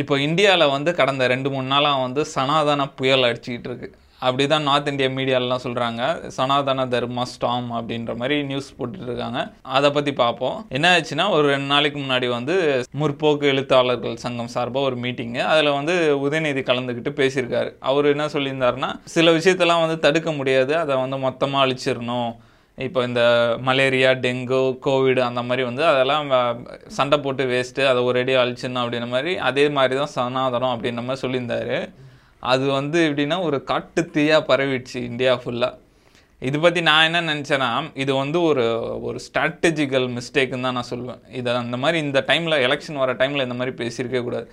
இப்போ இந்தியாவில் வந்து கடந்த ரெண்டு மூணு நாளாக வந்து சனாதன புயல் அடிச்சுக்கிட்டு இருக்கு. அப்படிதான் நார்த் இந்தியா மீடியாலலாம் சொல்கிறாங்க சனாதன தர்மா ஸ்டாம் அப்படின்ற மாதிரி நியூஸ் போட்டுட்டு இருக்காங்க. அதை பற்றி பார்ப்போம் என்ன ஆச்சுன்னா ஒரு ரெண்டு நாளைக்கு முன்னாடி வந்து முற்போக்கு எழுத்தாளர்கள் சங்கம் சார்பாக ஒரு மீட்டிங்கு அதில் வந்து உதயநிதி கலந்துக்கிட்டு பேசியிருக்காரு. அவர் என்ன சொல்லியிருந்தாருன்னா சில விஷயத்தெல்லாம் வந்து தடுக்க முடியாது. அதை வந்து மொத்தமாக அழிச்சிடணும். இப்போ இந்த மலேரியா டெங்கு கோவிடு அந்த மாதிரி வந்து அதெல்லாம் வ- சண்டை போட்டு வேஸ்ட்டு அதை ஒரு அடி அழிச்சிடணும் அப்படின்ற மாதிரி அதே மாதிரி தான் சனாதனம் அப்படின்ற மாதிரி சொல்லியிருந்தாரு. அது வந்து எப்படின்னா ஒரு காட்டு தீயாக பரவிடுச்சு இந்தியா ஃபுல்லாக இது பற்றி நான் என்ன நினச்சேன்னா இது வந்து ஒரு ஒரு ஸ்ட்ராட்டஜிக்கல் மிஸ்டேக்குன்னு தான் நான் சொல்லுவேன். இதை அந்த மாதிரி இந்த டைமில் எலெக்ஷன் வர டைமில் இந்த மாதிரி பேசியிருக்கே கூடாது.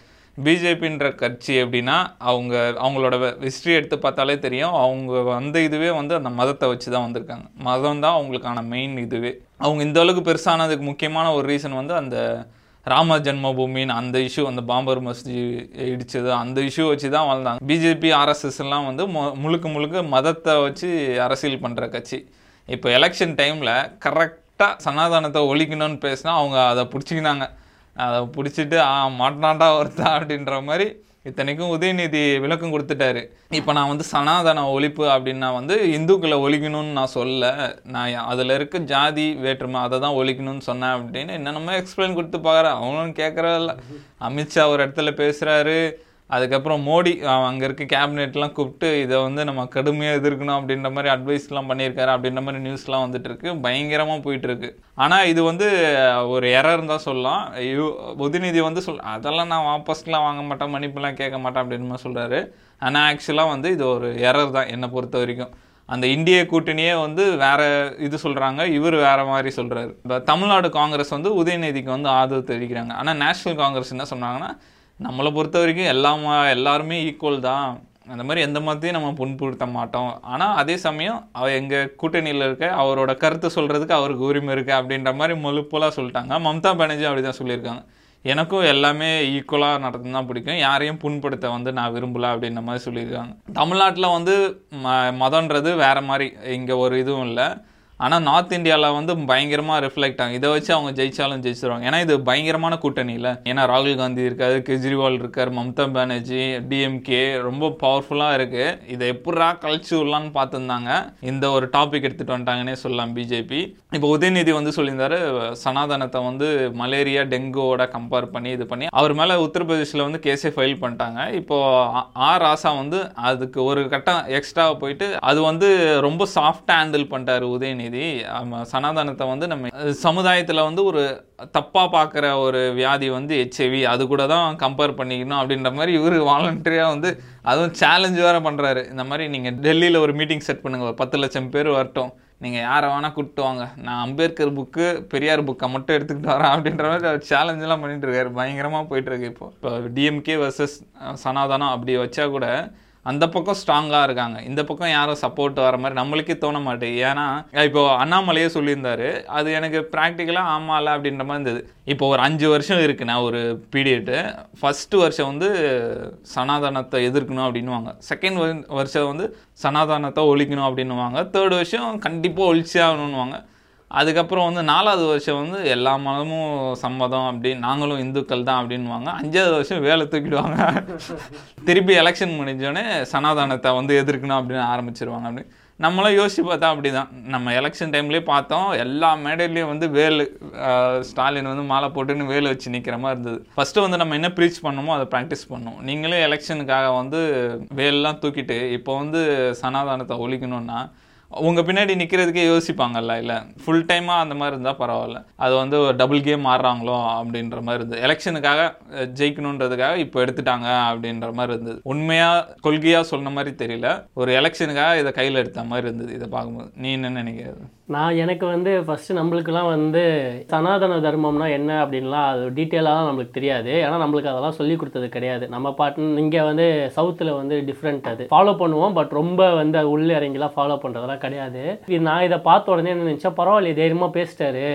பிஜேபின்ற கட்சி எப்படின்னா அவங்க அவங்களோட ஹிஸ்ட்ரி எடுத்து பார்த்தாலே தெரியும். அவங்க வந்த இதுவே வந்து அந்த மதத்தை வச்சு தான் வந்திருக்காங்க. மதம் தான் அவங்களுக்கான மெயின் இதுவே. அவங்க இந்த அளவுக்கு பெருசானதுக்கு முக்கியமான ஒரு ரீசன் வந்து அந்த ராம ஜென்மபூமின்னு அந்த இஷ்யூ அந்த பாம்பர் மஸ்ஜித் இடிச்சது. அந்த இஷ்யூ வச்சு தான் வாழ்ந்தாங்க. பிஜேபி ஆர்எஸ்எஸ்லாம் வந்து மு- முழுக்க முழுக்க மதத்தை வச்சு அரசியல் பண்ணுற கட்சி. இப்போ எலெக்ஷன் டைமில் கரெக்டாக சனாதானத்தை ஒழிக்கணும்னு பேசினா அவங்க அதை பிடிச்சிக்கினாங்க. அதை பிடிச்சிட்டு ஆ மாட்டினாண்டா ஒருத்தா அப்படின்ற மாதிரி இத்தனைக்கும் உதயநிதி விளக்கம் கொடுத்துட்டாரு. இப்போ நான் வந்து சனாதன ஒழிப்பு அப்படின்னா வந்து இந்துக்களை ஒழிக்கணும்னு நான் சொல்ல நான் அதில் இருக்க ஜாதி வேற்றுமை அதை தான் ஒழிக்கணும்னு சொன்னேன் அப்படின்னு என்னென்னமோ எக்ஸ்பிளைன் கொடுத்து பார்க்குறேன். அவங்களும் கேட்குறதில்ல. அமித்ஷா ஒரு இடத்துல பேசுகிறாரு அதுக்கப்புறம் மோடி அங்கே இருக்க கேபினெட்லாம் கூப்பிட்டு இதை வந்து நம்ம கடுமையாக எதிர்க்கணும் அப்படின்ற மாதிரி அட்வைஸ்லாம் பண்ணியிருக்காரு அப்படின்ற மாதிரி நியூஸ்லாம் வந்துட்டுருக்கு. பயங்கரமாக போயிட்டுருக்கு. ஆனால் இது வந்து ஒரு எரர் தான் சொல்லலாம். யூ உதயநிதி வந்து சொல் அதெல்லாம் நான் வாபஸ்லாம் வாங்க மாட்டேன் மன்னிப்புலாம் கேட்க மாட்டேன் அப்படின்னு மாதிரி சொல்கிறாரு ஆனால் ஆக்சுவலாக வந்து இது ஒரு எரர் தான் என்னை பொறுத்த வரைக்கும். அந்த இந்திய கூட்டணியே வந்து வேற இது சொல்கிறாங்க இவர் வேற மாதிரி சொல்கிறாரு இப்போ தமிழ்நாடு காங்கிரஸ் வந்து உதயநிதிக்கு வந்து ஆதரவு தெரிவிக்கிறாங்க. ஆனால் நேஷனல் காங்கிரஸ் என்ன சொன்னாங்கன்னா நம்மளை பொறுத்த வரைக்கும் எல்லா ம- எல்லாருமே ஈக்குவல் தான். அந்த மாதிரி எந்த மதத்தையும் நம்ம புண்படுத்த மாட்டோம். ஆனால் அதே சமயம் அவ எங்கள் கூட்டணியில் இருக்க அவரோட கருத்து சொல்கிறதுக்கு அவருக்கு உரிமை இருக்குது அப்படின்ற மாதிரி முழுப்பலா சொல்லிட்டாங்க. மம்தா பானர்ஜி அப்படிதான் சொல்லியிருக்காங்க. எனக்கும் எல்லாமே ஈக்குவலாக நடந்து தான் பிடிக்கும். யாரையும் புண்படுத்த வந்து நான் விரும்பல அப்படின்ற மாதிரி சொல்லியிருக்காங்க. தமிழ்நாட்டில் வந்து ம மதன்றது வேறு மாதிரி. இங்கே ஒரு இதுவும் இல்லை. ஆனால் நார்த் இந்தியாவில் வந்து பயங்கரமாக ரிஃப்ளெக்ட் ஆகும். இதை வச்சு அவங்க ஜெயிச்சாலும் ஜெயிச்சிருவாங்க. ஏன்னா இது பயங்கரமான கூட்டணி இல்லை ஏன்னா ராகுல் காந்தி இருக்காரு கெஜ்ரிவால் இருக்கார் மம்தா பானர்ஜி டிஎம்கே ரொம்ப பவர்ஃபுல்லாக இருக்குது இதை எப்படா கழிச்சு விடலான்னு பார்த்துருந்தாங்க. இந்த ஒரு டாபிக் எடுத்துகிட்டு வந்துட்டாங்கன்னே சொல்லலாம் பிஜேபி இப்போ உதயநிதி வந்து சொல்லியிருந்தாரு சனாதனத்தை வந்து மலேரியா டெங்குவோட கம்பேர் பண்ணி இது பண்ணி. அவர் மேலே உத்தரப்பிரதேசில் வந்து கேஸே ஃபைல் பண்ணிட்டாங்க. இப்போ ஆ- ஆர் ராசா வந்து அதுக்கு ஒரு கட்டம் எக்ஸ்ட்ரா போயிட்டு அது வந்து ரொம்ப சாஃப்டாக ஹேண்டில் பண்ணிட்டாரு உதயநிதி. ஆமா, சனாதனத்தை வந்து நம்ம சமுதாயத்தில் வந்து ஒரு தப்பாக பார்க்குற ஒரு வியாதி வந்து ஹெச்ஐவி அது கூட தான் கம்பேர் பண்ணிக்கணும் அப்படின்ற மாதிரி இவர் வாலண்டரியாக வந்து அதுவும் சேலஞ்சு வேறு பண்ணுறாரு இந்த மாதிரி நீங்கள் டெல்லியில் ஒரு மீட்டிங் செட் பண்ணுங்கள் ஒரு பத்து லட்சம் பேர் வரட்டும். நீங்கள் யாரை வேணால் கூப்பிட்டு வாங்க. நான் அம்பேத்கர் புக்கு பெரியார் புக்கை மட்டும் எடுத்துக்கிட்டு வரேன் அப்படின்ற மாதிரி அவர் சேலஞ்செலாம் பண்ணிட்டு இருக்காரு. பயங்கரமாக போயிட்டுருக்கு இப்போ. இப்போ டிஎம்கே வர்சஸ் சனாதனம் அப்படி வச்சா கூட அந்த பக்கம் ஸ்ட்ராங்காக இருக்காங்க. இந்த பக்கம் யாரும் சப்போர்ட் வர மாதிரி நம்மளுக்கே தோண மாட்டேங்குது. ஏன்னா இப்போ அண்ணாமலையே சொல்லியிருந்தாரு அது எனக்கு ப்ராக்டிக்கலாக ஆமால அப்படின்ற மாதிரி இருந்தது. இப்போ ஒரு அஞ்சு வருஷம் இருக்கு நான் ஒரு பீரியடு ஃபஸ்ட்டு வருஷம் வந்து சனாதனத்தை எதிர்க்கணும் அப்படின்னுவாங்க. செகண்ட் வருஷம் வந்து சனாதனத்தை ஒழிக்கணும் அப்படின்னுவாங்க. தேர்ட் வருஷம் கண்டிப்பாக ஒழிச்சே ஆகணும்னுவாங்க. அதுக்கப்புறம் வந்து நாலாவது வருஷம் வந்து எல்லா மதமும் சம்மதம் அப்படி நாங்களும் இந்துக்கள் தான் அப்படின்வாங்க அஞ்சாவது வருஷம் வேலை தூக்கிடுவாங்க. திருப்பி எலெக்ஷன் முடிஞ்சோடனே சனாதனத்தை வந்து எதிர்க்கணும் அப்படின்னு ஆரம்பிச்சிருவாங்க அப்படி. நம்மளாம் யோசிச்சு பார்த்தா அப்படிதான். நம்ம எலெக்ஷன் டைம்லேயே பார்த்தோம் எல்லா மேடையிலையும் வந்து வேலு ஸ்டாலின் வந்து மாலை போட்டுன்னு வேலு வச்சு நிற்கிற மாதிரி இருந்தது. ஃபர்ஸ்ட் வந்து நம்ம என்ன ப்ரீச் பண்ணணுமோ அதை ப்ராக்டிஸ் பண்ணணும். நீங்களே எலெக்ஷனுக்காக வந்து வேலெல்லாம் தூக்கிட்டு இப்போ வந்து சனாதனத்தை ஒழிக்கணும்னா உங்கள் பின்னாடி நிற்கிறதுக்கே யோசிப்பாங்கல்ல இல்லை? ஃபுல் டைமாக அந்த மாதிரி இருந்தால் பரவாயில்ல. அது வந்து ஒரு டபுள் கேம் ஆடுறாங்களோ அப்படின்ற மாதிரி இருந்தது. எலெக்ஷனுக்காக ஜெயிக்கணுன்றதுக்காக இப்போ எடுத்துட்டாங்க அப்படின்ற மாதிரி இருந்தது. உண்மையாக கொள்கையாக சொன்ன மாதிரி தெரியல. ஒரு எலெக்ஷனுக்காக இதை கையில் எடுத்த மாதிரி இருந்தது இதை பார்க்கும்போது. நீ என்ன நினைக்கிறது நான் எனக்கு வந்து ஃபஸ்ட்டு நம்மளுக்குலாம் வந்து சனாதன தர்மம்னா என்ன அப்படின்லாம் அது டீட்டெயிலாக நம்மளுக்கு தெரியாது. ஏன்னா நம்மளுக்கு அதெல்லாம் சொல்லி கொடுத்தது கிடையாது. நம்ம பாட்டு இங்கே வந்து சவுத்தில் வந்து டிஃப்ரெண்ட் அது. ஃபாலோ பண்ணுவோம் பட் ரொம்ப வந்து உள்ளே இறங்கிலாம் ஃபாலோ பண்ணுறதெல்லாம் கிடையாது. இது நான் இதை பார்த்த உடனே என்ன நினச்சேன் பரவாயில்ல தைரியமாக பேசிட்டாரு.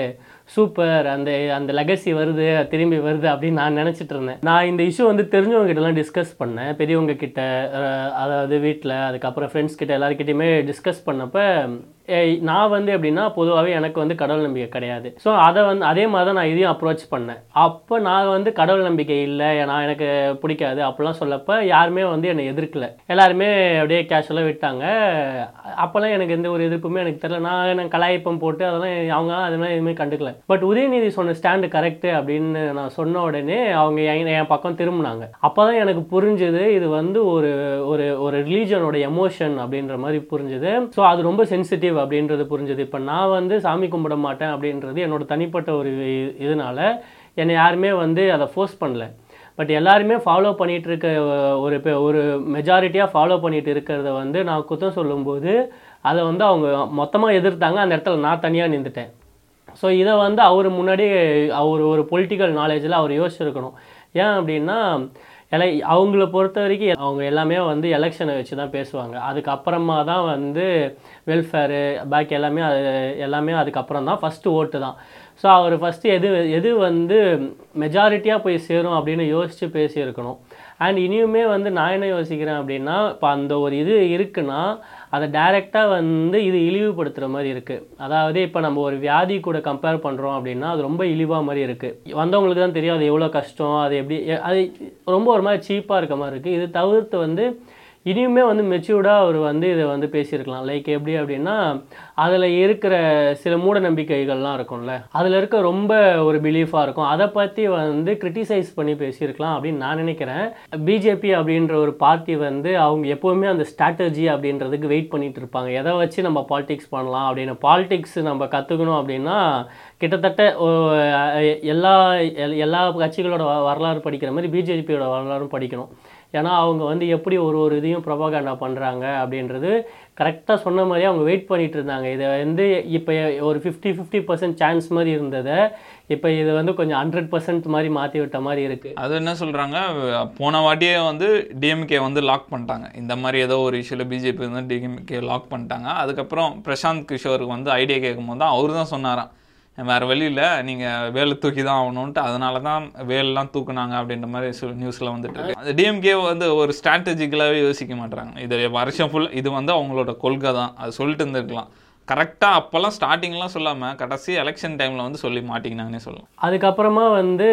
சூப்பர் அந்த அந்த லெகசி வருது திரும்பி வருது அப்படின்னு நான் நினச்சிட்டு இருந்தேன். நான் இந்த இஷ்யூ வந்து தெரிஞ்சவங்க கிட்டலாம் டிஸ்கஸ் பண்ணேன். பெரியவங்க கிட்ட அதாவது வீட்டில் அதுக்கப்புறம் ஃப்ரெண்ட்ஸ் கிட்ட எல்லாருக்கிட்டையுமே டிஸ்கஸ் பண்ணப்போ நான் வந்து எப்படின்னா பொதுவாகவே எனக்கு வந்து கடவுள் நம்பிக்கை கிடையாது. ஸோ அதை வந்து அதே மாதிரி தான் நான் இதையும் அப்ரோச் பண்ணேன். அப்போ நான் வந்து கடவுள் நம்பிக்கை இல்லை நான் எனக்கு பிடிக்காது அப்படிலாம் சொல்லப்போ யாருமே வந்து என்னை எதிர்க்கலை. எல்லாருமே அப்படியே கேஷுவலாக விட்டாங்க. அப்போல்லாம் எனக்கு எந்த ஒரு எதிர்ப்புமே எனக்கு தெரியல. நான் எனக்கு கலாய்ப்பம் போட்டு அதெல்லாம் அவங்க அதெல்லாம் எதுவுமே கண்டுக்கல. பட் உதயநிதி சொன்ன ஸ்டாண்டு கரெக்டு அப்படின்னு நான் சொன்ன உடனே அவங்க என் என் பக்கம் திரும்பினாங்க. அப்போ தான் எனக்கு புரிஞ்சுது இது வந்து ஒரு ஒரு ஒரு ரிலீஜனோட எமோஷன் அப்படின்ற மாதிரி புரிஞ்சுது. ஸோ அது ரொம்ப சென்சிட்டிவ் அப்படின்றது புரிஞ்சுது. இப்போ நான் வந்து சாமி கும்பிட மாட்டேன் அப்படின்றது என்னோட தனிப்பட்ட ஒரு இதனால என்னை யாருமே வந்து அதை ஃபோர்ஸ் பண்ணல. பட் எல்லாருமே ஃபாலோ பண்ணிட்டு இருக்க ஒரு பெ- ஒரு மெஜாரிட்டியாக ஃபாலோ பண்ணிட்டு இருக்கிறத வந்து நான் குத்தம் சொல்லும்போது அதை வந்து அவங்க மொத்தமாக எதிர்த்தாங்க. அந்த இடத்துல நான் தனியாக நின்றுட்டேன். ஸோ இதை வந்து அவர் முன்னாடி அவர் ஒரு பொலிட்டிக்கல் நாலேஜில் அவர் யோசிச்சிருக்கணும். ஏன் அப்படின்னா எலை அவங்கள பொறுத்த வரைக்கும் அவங்க எல்லாமே வந்து எலெக்ஷனை வச்சு தான் பேசுவாங்க. அதுக்கப்புறமா தான் வந்து வெல்ஃபேரு பாக்கி எல்லாமே அது எல்லாமே அதுக்கப்புறம் தான் ஃபஸ்ட்டு ஓட்டு தான். ஸோ அவர் ஃபஸ்ட்டு எது எது வந்து மெஜாரிட்டியாக போய் சேரும் அப்படின்னு யோசித்து பேசியிருக்கணும். அண்ட் இனியுமே வந்து நான் என்ன யோசிக்கிறேன் அப்படின்னா இப்போ அந்த ஒரு இது இருக்குன்னா அதை டைரெக்டாக வந்து இது இழிவுபடுத்துகிற மாதிரி இருக்குது அதாவது இப்போ நம்ம ஒரு வியாதி கூட கம்பேர் பண்ணுறோம் அப்படின்னா அது ரொம்ப இழிவாக மாதிரி இருக்குது வந்தவங்களுக்கு தான் தெரியும் அது எவ்வளோ கஷ்டம் அது எப்படி அது ரொம்ப ஒரு மாதிரி சீப்பாக இருக்க மாதிரி இருக்குது இது தவிர்த்து வந்து இனியுமே வந்து மெச்சூர்டாக அவர் வந்து இதை வந்து பேசியிருக்கலாம். லைக் எப்படி அப்படின்னா அதில் இருக்கிற சில மூட நம்பிக்கைகள்லாம் இருக்கும்ல. அதில் இருக்க ரொம்ப ஒரு பிலீஃபாக இருக்கும். அதை பற்றி வந்து கிரிட்டிசைஸ் பண்ணி பேசியிருக்கலாம் அப்படின்னு நான் நினைக்கிறேன். பிஜேபி அப்படின்ற ஒரு பார்ட்டி வந்து அவங்க எப்போவுமே அந்த ஸ்ட்ராட்டஜி அப்படின்றதுக்கு வெயிட் பண்ணிகிட்டு இருப்பாங்க. எதை வச்சு நம்ம பாலிடிக்ஸ் பண்ணலாம் அப்படின்னு. பாலிடிக்ஸ் நம்ம கற்றுக்கணும் அப்படின்னா கிட்டத்தட்ட எல்லா எல்- எல்லா கட்சிகளோட வரலாறு படிக்கிற மாதிரி பிஜேபியோட வரலாறும் படிக்கணும். ஏன்னா அவங்க வந்து எப்படி ஒரு ஒரு இதையும் ப்ரொபகண்டா பண்ணுறாங்க அப்படின்றது கரெக்டாக சொன்ன மாதிரியே அவங்க வெயிட் பண்ணிகிட்டு இருந்தாங்க. இதை வந்து இப்போ ஒரு ஃபிஃப்டி ஃபிஃப்டி பர்சன்ட் சான்ஸ் மாதிரி இருந்ததை இப்போ இது வந்து கொஞ்சம் ஹண்ட்ரட் பர்சன்ட் மாதிரி மாற்றி விட்ட மாதிரி இருக்குது அது என்ன சொல்கிறாங்க போன வாட்டியே வந்து டிஎம்கே வந்து லாக் பண்ணிட்டாங்க. இந்த மாதிரி ஏதோ ஒரு இஷ்யூல பிஜேபி வந்து டிஎம்கே லாக் பண்ணிட்டாங்க. அதுக்கப்புறம் பிரசாந்த் கிஷோருக்கு வந்து ஐடியா கேட்கும்போது தான் அவர் தான் சொன்னாராம். வேறு வழியில் நீங்கள் வேலை தூக்கி தான் ஆகணும்ன்ட்டு அதனால தான் வேலெல்லாம் தூக்குனாங்க அப்படின்ற மாதிரி சொல் நியூஸில் வந்துட்டு இருக்கு. அந்த டிஎம்கே வந்து ஒரு ஸ்ட்ராட்டஜிக்கலாகவே யோசிக்க மாட்டாங்க இது வருஷம் ஃபுல் இது வந்து அவங்களோட கொள்கை தான். அது சொல்லிட்டு இருந்திருக்கலாம். கரெக்டாக அப்போல்லாம் ஸ்டார்டிங்லாம் சொல்லாமல் கடைசி எலெக்ஷன் டைமில் வந்து சொல்லி மாட்டிங்கனாங்கன்னே சொல்லலாம். அதுக்கப்புறமா வந்து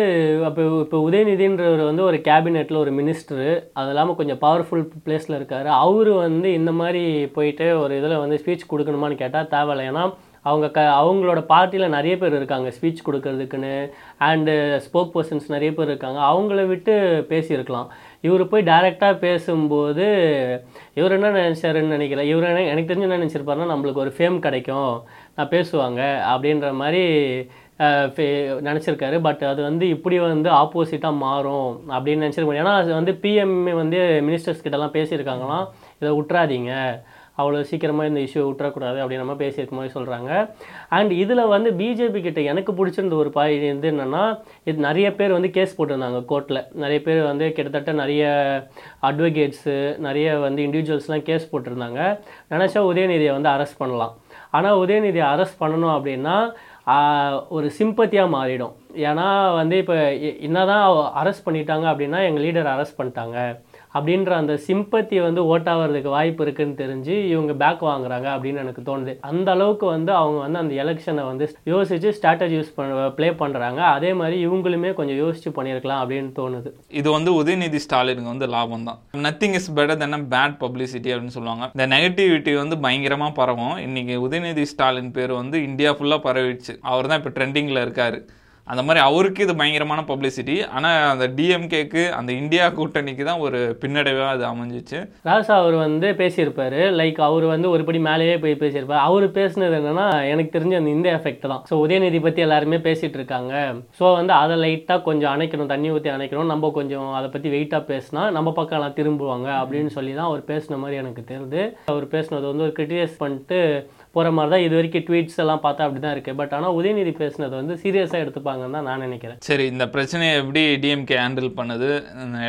அப்போ இப்போ உதயநிதின்றவர் வந்து ஒரு கேபினெட்டில் ஒரு மினிஸ்டரு அது இல்லாமல் கொஞ்சம் பவர்ஃபுல் பிளேஸில் இருக்கார். அவர் வந்து இந்த மாதிரி போயிட்டு ஒரு இதில் வந்து ஸ்பீச் கொடுக்கணுமான்னு கேட்டால் தேவையில்லை. ஏன்னா அவங்க க அவங்களோட பார்ட்டியில் நிறைய பேர் இருக்காங்க ஸ்பீச் கொடுக்கறதுக்குன்னு அண்டு ஸ்போக் பர்சன்ஸ் நிறைய பேர் இருக்காங்க. அவங்கள விட்டு பேசியிருக்கலாம். இவர் போய் டைரெக்டாக பேசும்போது இவர் என்ன நினச்சாருன்னு நினைக்கிறேன் இவர் என்ன எனக்கு தெரிஞ்சு என்ன நினச்சிருப்பாருன்னா நம்மளுக்கு ஒரு ஃபேம் கிடைக்கும் நான் பேசுவாங்க அப்படின்ற மாதிரி ஃபே- நினச்சிருக்காரு. பட் அது வந்து இப்படி வந்து ஆப்போசிட்டாக மாறும் அப்படின்னு நினச்சிருக்கோம் ஏன்னா அது வந்து பிஎம்ஏ வந்து மினிஸ்டர்ஸ் கிட்டலாம் பேசியிருக்காங்களாம். இதை விட்றாதீங்க அவ்வளோ சீக்கிரமாக இந்த இஷ்யூ விட்டுறக்கூடாது அப்படின்னு நம்ம பேசியிருக்க மாதிரி சொல்கிறாங்க அண்ட் இதில் வந்து பிஜேபி கிட்ட எனக்கு பிடிச்சிருந்த ஒரு பாய் இது என்னென்னா இது நிறைய பேர் வந்து கேஸ் போட்டிருந்தாங்க கோர்ட்டில் நிறைய பேர் வந்து கிட்டத்தட்ட நிறைய அட்வொகேட்ஸு நிறைய வந்து இண்டிவிஜுவல்ஸ்லாம் கேஸ் போட்டிருந்தாங்க. நினச்சா உதயநிதியை வந்து அரெஸ்ட் பண்ணலாம். ஆனால் உதயநிதியை அரெஸ்ட் பண்ணணும் அப்படின்னா ஒரு சிம்பத்தியாக மாறிடும். ஏன்னா வந்து இப்போ என்ன தான் அரெஸ்ட் பண்ணிட்டாங்க அப்படின்னா எங்கள் லீடர் அரெஸ்ட் பண்ணிட்டாங்க. அப்படின்ற அந்த சிம்பத்தி வந்து ஓட்டாகிறதுக்கு வாய்ப்பு இருக்குன்னு தெரிஞ்சு இவங்க பேக் வாங்குறாங்க அப்படின்னு எனக்கு தோணுது. அந்த அளவுக்கு வந்து அவங்க வந்து அந்த எலெக்ஷனை வந்து யோசிச்சு ஸ்ட்ராட்டஜி யூஸ் பண்ண ப்ளே பண்ணுறாங்க அதே மாதிரி இவங்களுமே கொஞ்சம் யோசிச்சு பண்ணியிருக்கலாம் அப்படின்னு தோணுது. இது வந்து உதயநிதி ஸ்டாலினுக்கு வந்து லாபம் தான். Nothing is better than bad publicity அப்படின்னு சொல்லுவாங்க. இந்த நெகட்டிவிட்டி வந்து பயங்கரமாக பரவும். இன்னைக்கு உதயநிதி ஸ்டாலின் பேர் வந்து இந்தியா ஃபுல்லாக பரவிடுச்சு. அவர் தான் இப்போ ட்ரெண்டிங்கில் இருக்காரு. அந்த மாதிரி அவருக்கு இது பயங்கரமான பப்ளிசிட்டி ஆனால் அந்த டிஎம்கேக்கு அந்த இந்தியா கூட்டணிக்கு தான் ஒரு பின்னடைவாக அது அமைஞ்சிச்சு. ராசா அவர் வந்து பேசியிருப்பாரு. லைக் அவர் வந்து ஒருபடி மேலேயே போய் பேசியிருப்பார். அவர் பேசினது என்னன்னா எனக்கு தெரிஞ்ச அந்த இந்த எஃபெக்ட் தான். ஸோ உதயநிதி பற்றி எல்லாருமே பேசிகிட்டு இருக்காங்க. ஸோ வந்து அதை லைட்டாக கொஞ்சம் அணைக்கணும் தண்ணி ஊற்றி அணைக்கணும். நம்ம கொஞ்சம் அதை பற்றி வெயிட்டாக பேசினா நம்ம பக்கம் எல்லாம் திரும்புவாங்க அப்படின்னு சொல்லி தான் அவர் பேசின மாதிரி எனக்கு தெரியுது. அவர் பேசினது வந்து ஒரு கிரிட்டிசைஸ் பண்ணிட்டு போகிற மாதிரி தான் இது வரைக்கும் ட்வீட்ஸ் எல்லாம் பார்த்தா அப்படி தான் இருக்குது பட் ஆனால் உதயநிதி பேசினது வந்து சீரியஸாக எடுத்துப்பாங்கன்னு தான் நான் நினைக்கிறேன். சரி இந்த பிரச்சனையை எப்படி டிஎம்கே ஹேண்டில் பண்ணுது?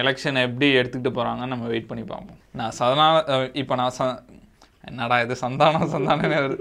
எலெக்ஷனை எப்படி எடுத்துக்கிட்டு போகிறாங்கன்னு நம்ம வெயிட் பண்ணி பார்ப்போம். நான் சதனா இப்போ நான் ச என்னடா இது சந்தானம் சந்தானம் வருது.